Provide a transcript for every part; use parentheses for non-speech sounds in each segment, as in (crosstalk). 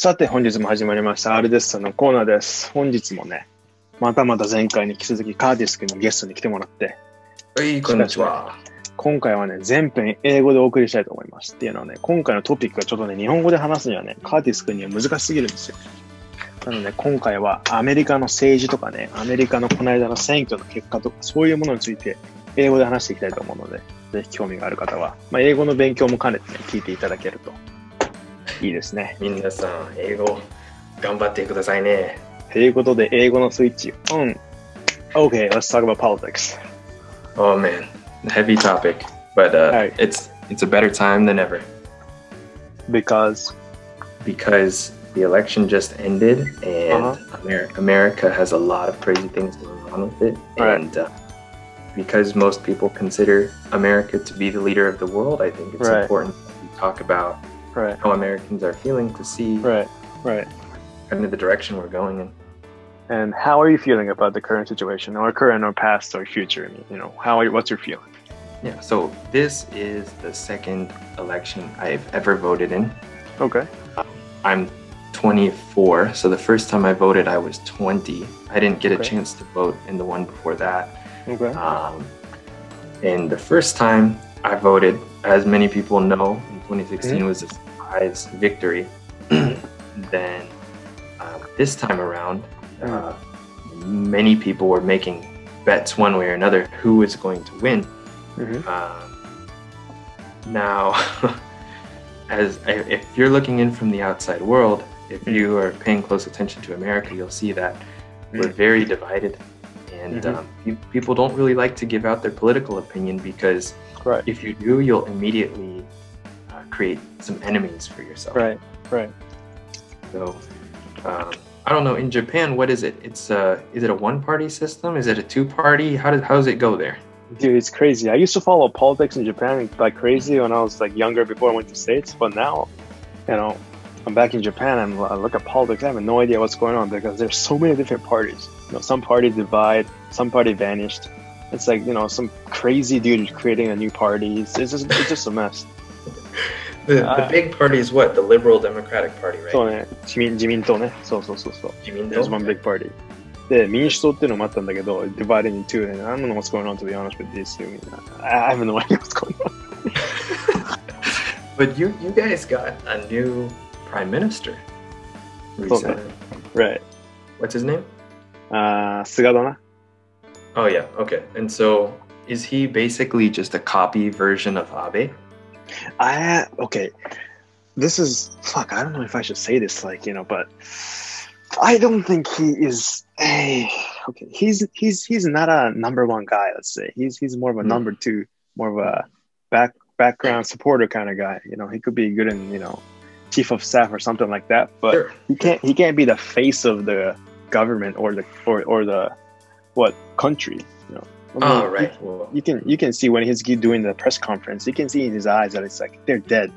さて本日も始まりました R デッサンのコーナーです。本日もね、またまた前回に引き続きカーティス君のゲストに来てもらって、はい、こんにちは。今回はね、全編英語でお送りしたいと思います。っていうのはね、今回のトピックがちょっとね、日本語で話すにはね、カーティス君には難しすぎるんですよ。なので、今回はアメリカの政治とかね、アメリカのこの間の選挙の結果とか、そういうものについて英語で話していきたいと思うので、ぜひ興味がある方は、まあ、英語の勉強も兼ねてね、聞いていただけるといいですね。皆さん、英語頑張ってくださいね。ということで、英語のスイッチオン。Okay, let's talk about politics. Oh man, heavy topic, but uh, Right. it's it's a better time than ever Because, because the election just ended and Uh-huh. Amer- America has a lot of crazy things going on with it, Right. and uh, because most people consider America to be the leader of the world, I think it's Right. important that we talk about right, how Americans are feeling to see right, right. kind of the direction we're going in. And how are you feeling about the current situation, or current, or past, or future? I mean, you know, how are you, what's your feeling? Yeah, so this is the second election I've ever voted in. Okay. I'm 24, so the first time I voted, I was 20. I didn't get a chance to vote in the one before that. Okay. Um, and the first time I voted, as many people know, in 2016 was a surprise victory. (clears throat) then um, this time around, uh, many people were making bets one way or another who was going to win. Mhm. Um, now, (laughs) as if you're looking in from the outside world, if Mm. you are paying close attention to America, you'll see that we're Mm. very divided, and Mhm. um, pe- people don't really like to give out their political opinion because Right. if you do, you'll immediately create some enemies for yourself. Right. Right. So, um, I don't know. In Japan, what is it? It's uh, is it a one-party system? Is it a two-party? How does how does it go there? Dude, it's crazy. I used to follow politics in Japan like crazy when I was like younger before I went to States, but now, you know, I'm back in Japan and I look at politics. I have no idea what's going on because there's so many different parties. You know, some party divide, some party vanished. It's like you know some crazy dude creating a new party. It's, it's just it's just a mess. The, Uh, the big party is what? The Liberal Democratic Party, right? そうね、自民自民党ね。そうそうそうそう。自民党 There's one big party. で、民主党っていうのもあったんだけど、divided in two, and I don't know what's going on to be honest with these two. I I have no (laughs) idea what's going on. But you you guys got a new prime minister recently. Right. What's his name? あー、菅だな。 Oh yeah, okay. And so is he basically just a copy version of Abe? I, okay. This is, fuck, I don't know if I should say this, like, you know, but I don't think he is a, okay, he's, he's, he's not a number one guy, let's say. He's, he's more of a Hmm. number two, more of a back, background supporter kind of guy. You know, he could be good in, you know, chief of staff or something like that, but Sure. he can't, he can't be the face of the government or the, or, or the, what, country, you know. I mean, Oh you- Well, you can you can see when he's doing the press conference, you can see in his eyes that it's like they're dead.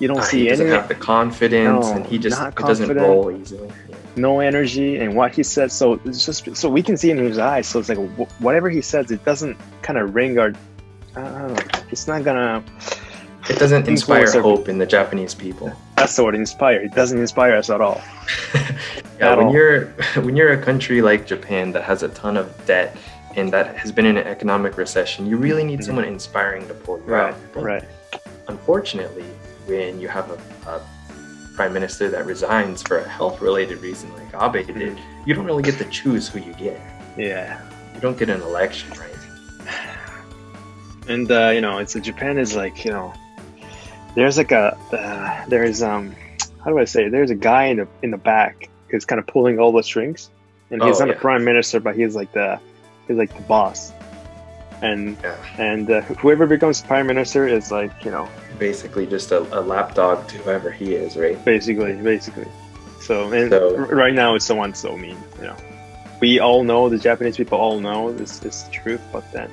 You don't uh, see he doesn't any have the confidence, No, and he just not it doesn't roll easily. Yeah. no energy and what he says. So it's just so we can see in his eyes. So it's like wh- whatever he says, it doesn't kind of ring don't know. It's not gonna. It doesn't inspire hope in the Japanese people. That's the word inspire. It doesn't inspire us at all. (laughs) yeah, At when all. you're (laughs) when you're a country like Japan that has a ton of debt and that has been in an economic recession, you really need Mhm. someone inspiring to pull you Right. out. But Right. Unfortunately, when you have a, a prime minister that resigns for a health-related reason like Abe did, you don't really get to choose who you get. Yeah. You don't get an election, right? and uh, you know, it's a Japan is like you know, there's like a uh, there's um, how do I say? There's a guy in the in the back who's kind of pulling all the strings, and he's Oh, not a prime minister, but he's like the he's like the boss, and Yeah. and uh, whoever becomes prime minister is like you know Basically, just a, a lapdog to whoever he is, right? basically basically. So and So- right now it's the one so mean, you know. We all know the Japanese people all know this is the truth, but then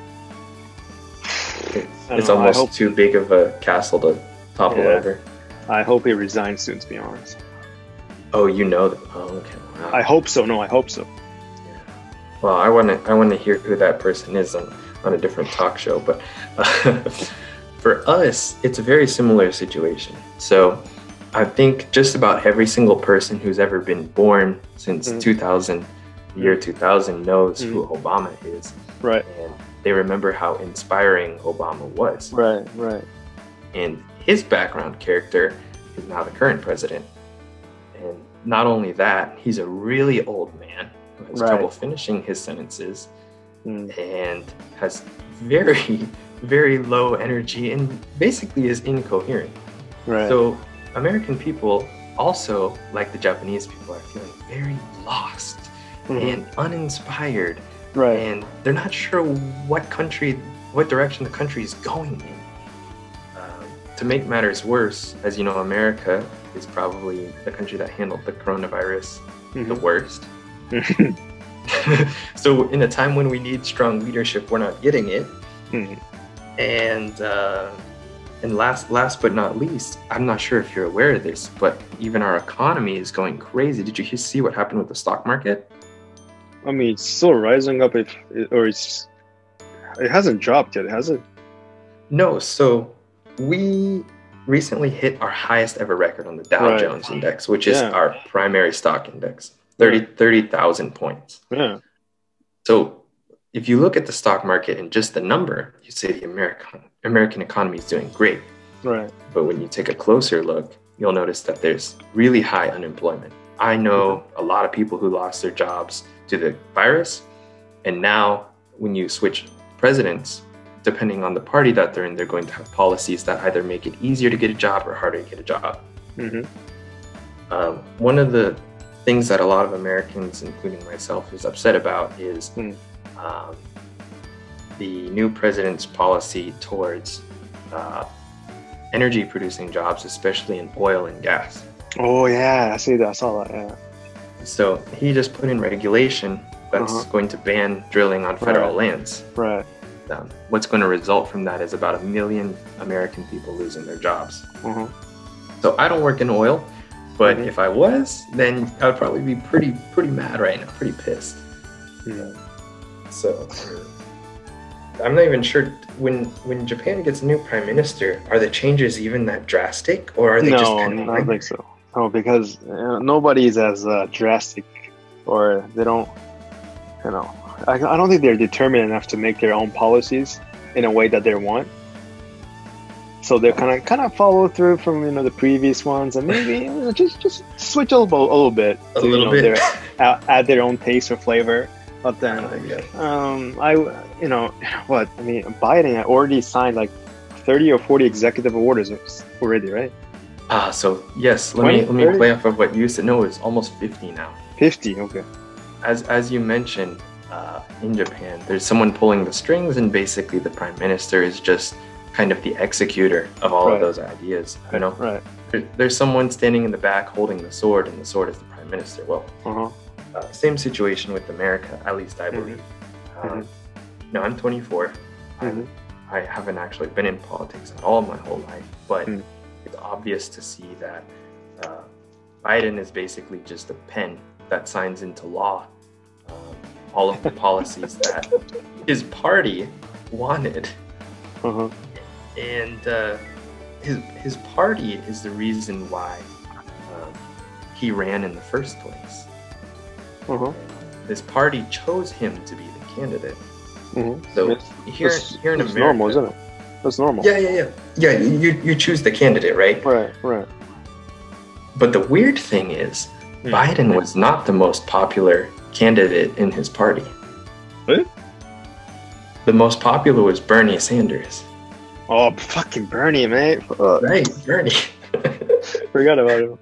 It's, it's know, almost too big of a castle to topple Yeah. over. I hope he resigns soon. To be honest, Oh, you know that. Oh, okay. Wow. I hope so. No, I hope so. Well, I want to I want to hear who that person is on, on a different talk show, but uh, (laughs) for us, it's a very similar situation. So, I think just about every single person who's ever been born since Mhm. 2000, the year 2000, knows Mm-hmm. who Obama is. Right, And they remember how inspiring Obama was. right, right. And his background character is now the current president. And not only that, he's a really old man has Right. trouble finishing his sentences Mm. and has very, (laughs) very low energy and basically is incoherent. Right. So American people also, like the Japanese people, are feeling very lost Mhm. and uninspired, right. and they're not sure what country, what direction the country is going in. Um, to make matters worse, as you know, America is probably the country that handled the coronavirus the Mhm. worst. (laughs) so, in a time when we need strong leadership, we're not getting it. Mhm. And uh, and last last but not least, I'm not sure if you're aware of this, but even our economy is going crazy. Did you see what happened with the stock market? I mean, it's still rising up, if or it's it hasn't dropped yet, has it? No. So we recently hit our highest ever record on the Dow Right. Jones Index, which is Yeah. our primary stock index, 30 30,000 points. Yeah. So if you look at the stock market and just the number, you say the American American economy is doing great. Right. But when you take a closer look, you'll notice that there's really high unemployment. I know a lot of people who lost their jobs to the virus. And now, when you switch presidents, depending on the party that they're in, they're going to have policies that either make it easier to get a job or harder to get a job. hmm Um, one of the things that a lot of Americans, including myself, is upset about is Hmm. um, the new president's policy towards uh, energy producing jobs, especially in oil and gas. Oh yeah, I see that. I saw that. Yeah. So he just put in regulation that's Uh-huh. going to ban drilling on federal Right. lands. Right. Um, what's going to result from that is about a million American people losing their jobs. Uh-huh. So I don't work in oil, but Mhm. if I was, then I would probably be pretty pretty mad right now, pretty pissed. Mhm. So I'm not even sure when when Japan gets a new prime minister, are the changes even that drastic, or are they just No, kind I of don't think so. No, because uh, nobody is as uh, drastic, or they don't. You know, I, I don't think they're determined enough to make their own policies in a way that they want. So they're kind of kind of follow through from you know the previous ones, and maybe just just switch a little, a little bit, a to, you know, bit? their- add, add their own taste or flavor. But then, yeah. um, I you know what I mean. Biden had already signed like thirty or forty executive orders already, right? Ah, so yes, let me let me 30? play off of what you said. No, it's almost 50 now. Fifty, okay. As as you mentioned, uh, in Japan, there's someone pulling the strings, and basically the prime minister is just kind of the executor of all Right. of those ideas. You know, Right. there, there's someone standing in the back holding the sword, and the sword is the prime minister. Well, Uh huh. uh, same situation with America, at least I believe. Um, now I'm 24. Mhm. I haven't actually been in politics at all my whole life, but Mm. it's obvious to see that uh, Biden is basically just a pen that signs into law um, all of the (laughs) policies that his party wanted, Uh huh. And uh, his his party is the reason why um, he ran in the first place. Uh huh. His party chose him to be the candidate. Mm-hmm. So here, that's, here in that's America, normal, isn't it? That's normal. Yeah, yeah, yeah. Yeah, you, you choose the candidate, right? Right. Right. But the weird thing is, Hmm. Biden was not the most popular candidate in his party. What? The most popular was Bernie Sanders. Oh, fucking Bernie, mate. Fuck. Right, Bernie. (laughs) Forgot about him.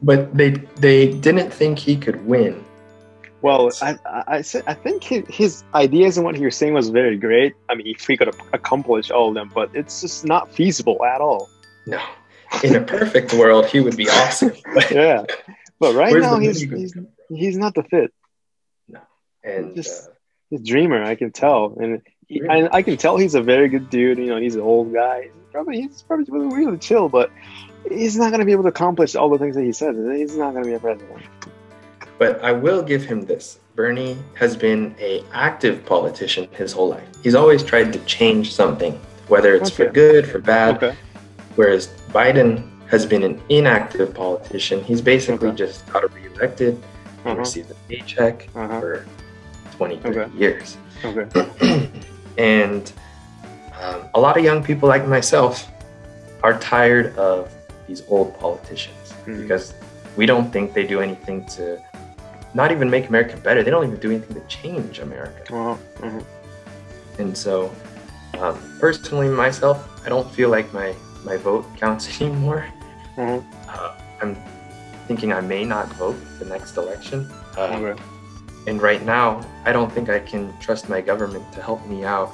but they they didn't think he could win. Well, I I, I, said, I think his, his ideas and what he was saying was very great. I mean, if he could accomplish all of them, but it's just not feasible at all. No. In a perfect world, he would be awesome. (laughs) Yeah. But right now, he's, he's he's not the fit. No, and Just- uh, a dreamer. I can tell, and Really? I, can tell he's a very good dude. You know, he's an old guy. Probably he's probably really, chill, but he's not going to be able to accomplish all the things that he says. He's not going to be a president. But I will give him this. Bernie has been a active politician his whole life. He's always tried to change something, whether it's for Okay. good, for bad. Okay. Whereas Biden has been an inactive politician. He's basically Okay. just got reelected and Uh-huh. received a paycheck Uh-huh. for 20, 30 Okay. years. Okay. (clears throat) (clears throat) and um, a lot of young people like myself are tired of these old politicians Mhm. because we don't think they do anything to not even make America better. They don't even do anything to change America. Uh-huh. And so, um, personally, myself, I don't feel like my, my vote counts (laughs) anymore. Uh-huh. Uh, I'm thinking I may not vote the next election. Uh, Okay. And right now, I don't think I can trust my government to help me out.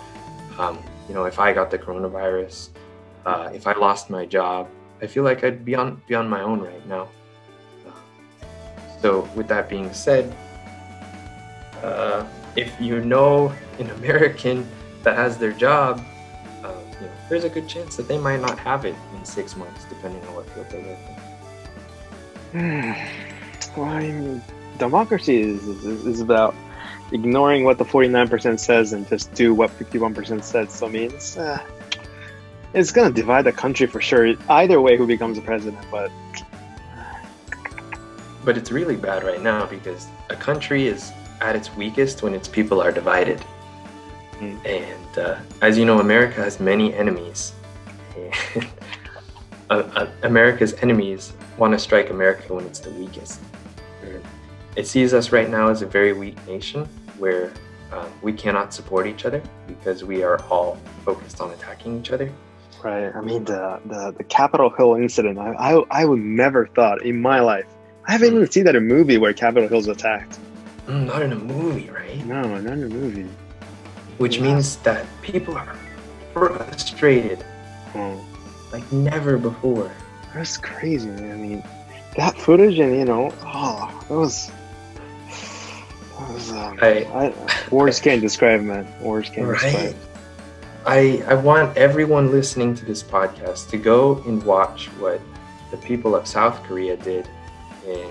Um, you know, if I got the coronavirus, uh, if I lost my job, I feel like I'd be on be on my own right now. So, with that being said, uh, if you know an American that has their job, uh, you know, there's a good chance that they might not have it in six months, depending on what field they're working. well, I mean, democracy is, is, is about ignoring what the 49% says and just do what 51% says. So, I mean, it's, uh, it's going to divide the country for sure. Either way, who becomes the president. But But it's really bad right now because a country is at its weakest when its people are divided. Mm. And uh, as you know, America has many enemies. (laughs) Uh, America's enemies want to strike America when it's the weakest. It sees us right now as a very weak nation where um, we cannot support each other because we are all focused on attacking each other. Right. I mean, the the, the Capitol Hill incident. I, I I would never thought in my life. I haven't even seen that in a movie where Capitol Hill's attacked. Mm, not in a movie, right? No, not in a movie. Which Yeah. means that people are frustrated Oh, like never before. that's crazy, man. I mean, that footage and you know, oh, that was. That was um, I- I, words can't describe, man. Words can't Right. describe. I, I want everyone listening to this podcast to go and watch what the people of South Korea did in,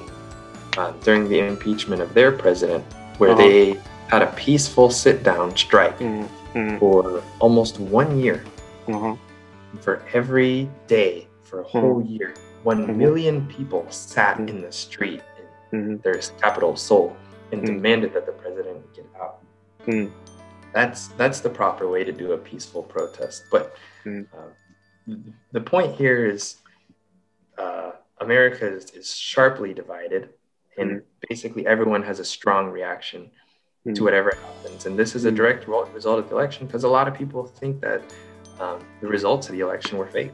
uh, during the impeachment of their president, where Uh-huh. they had a peaceful sit down strike Mm, mm, for almost one year. uh-huh. For every day, for a whole year, one Mhm. million people sat Mhm. in the street in their capital, Seoul, and Mm. demanded that the president get out. Mm. That's that's the proper way to do a peaceful protest. But Mm. uh, the point here is, uh, America is, is sharply divided, and Mm. basically everyone has a strong reaction to whatever happens. And this is a Mm. direct result of the election because a lot of people think that um, the results of the election were fake.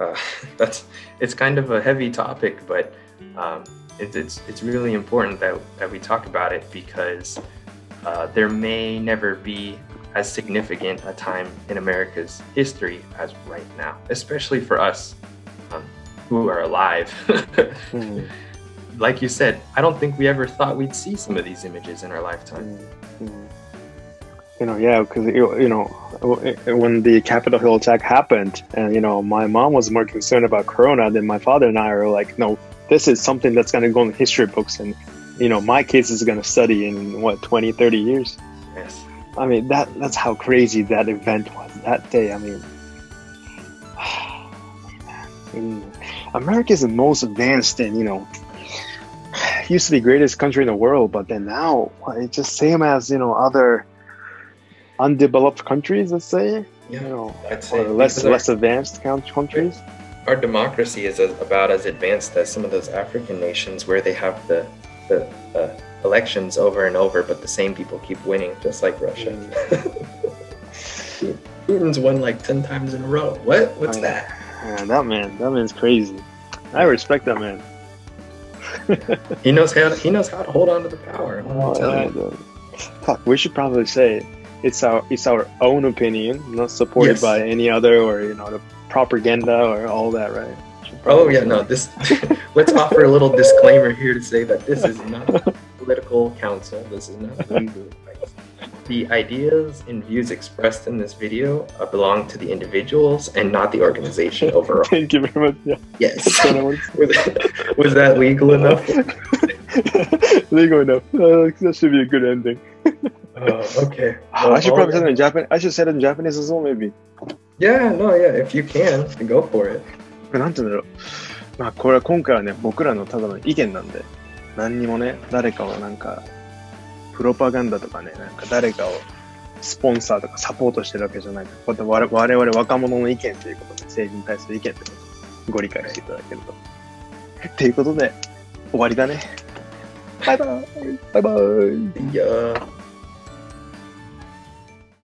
Uh, (laughs) that's it's kind of a heavy topic, but um, it, it's it's really important that that we talk about it because uh, there may never be as significant a time in America's history as right now, especially for us um, who are alive. (laughs) Mm. like you said, I don't think we ever thought we'd see some of these images in our lifetime. Mm, mm. You know, yeah, because you know when the Capitol Hill attack happened, and you know my mom was more concerned about Corona than my father and I are like, no, this is something that's going to go in the history books, and you know my kids is going to study in what 20, 30 years. Yes. I mean that that's how crazy that event was that day. I mean, (sighs) America is the most advanced and you know (sighs) used to be greatest country in the world, but then now it's just same as you know other undeveloped countries. Let's say you know I'd say or less our- less advanced coun- countries. our democracy is as, about as advanced as some of those African nations where they have the the uh, elections over and over, but the same people keep winning, just like Russia. (laughs) Putin's won like ten times in a row. What? What's I that? Man, that man, that man's crazy. I respect that man. (laughs) He knows how. He knows how to hold on to the power. Oh, yeah. Fuck, we should probably say it's our it's our own opinion, not supported Yes. by any other or you know the propaganda or all that, right? Oh yeah, no. This. (laughs) let's offer a little disclaimer here to say that this is not political counsel. This is not legal advice. The ideas and views expressed in this video uh, belong to the individuals and not the organization (laughs) overall. Thank you very much. Yeah, Yes. that's what I wanted to was, that, was that legal enough? (laughs) legal enough. Uh, that should be a good ending. Oh, okay. (laughs) I should Well, probably say it in Japanese. I should say it in Japanese as well, maybe. Yeah, no, yeah. If you can, go for it. なんて言うんだろう。まあ、これは今回はね、僕らのただの意見なんで、何にもね、誰かをなんか、プロパガンダとかね、なんか誰かをスポンサーとかサポートしてるわけじゃない。こうやって我々若者の意見ということで、政治に対する意見ということでご理解していただけると。っていうことで、終わりだね。バイバイバイバイ Yeah.